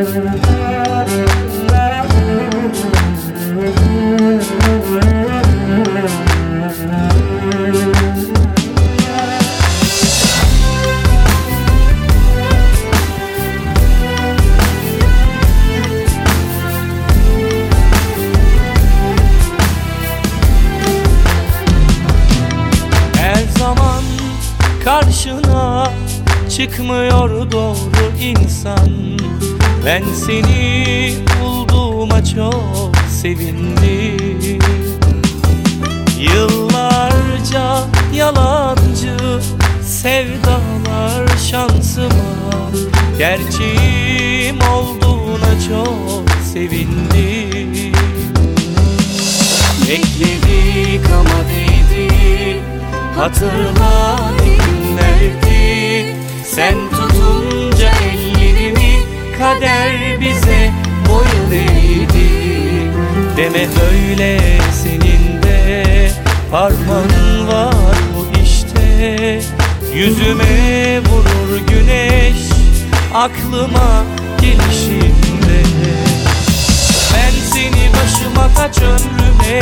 Thank çıkmıyor doğru insan. Ben seni bulduğuma çok sevindim. Yıllarca yalancı sevdalar şansıma. Gerçeğim olduğuna çok sevindim. Bekledik ama değdi Hatırla ne günlerdi Sen tutunca ellerimi Kader bize boyun eğdi. Deme öyle senin de Parmağın var bu işte. Yüzüme vurur güneş Aklıma gelişinde. Ben seni başıma kaç ömrüm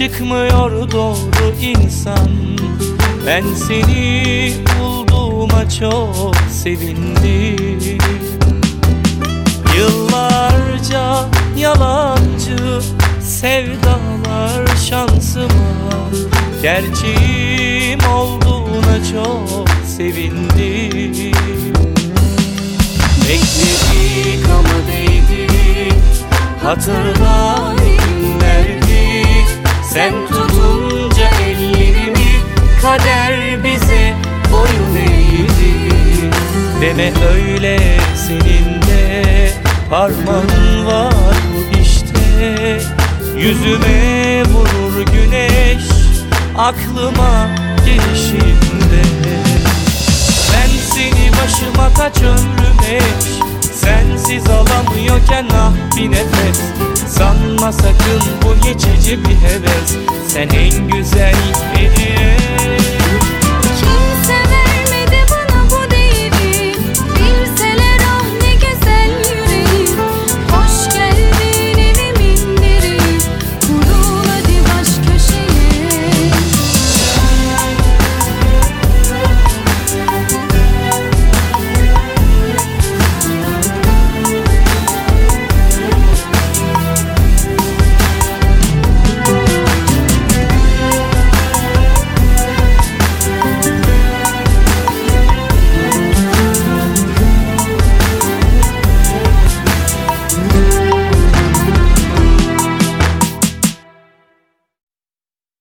çıkmıyor doğru insan. Ben seni bulduğuma çok sevindim. Yıllarca yalancı sevdalar şansıma Gerçeğim olduğuna çok sevindim. Bekledik ama değdi Hatırla Sen tutunca ellerimi Kader bize boyun eğdi. Deme öyle senin de Parmağın var bu işte. Yüzüme vurur güneş Aklıma gelişinde ben seni başıma kaç ömrüm eş Sensiz alamıyorken ah bir nefes Sanma sakın bu geçici bir heves. Sen en güzel hediye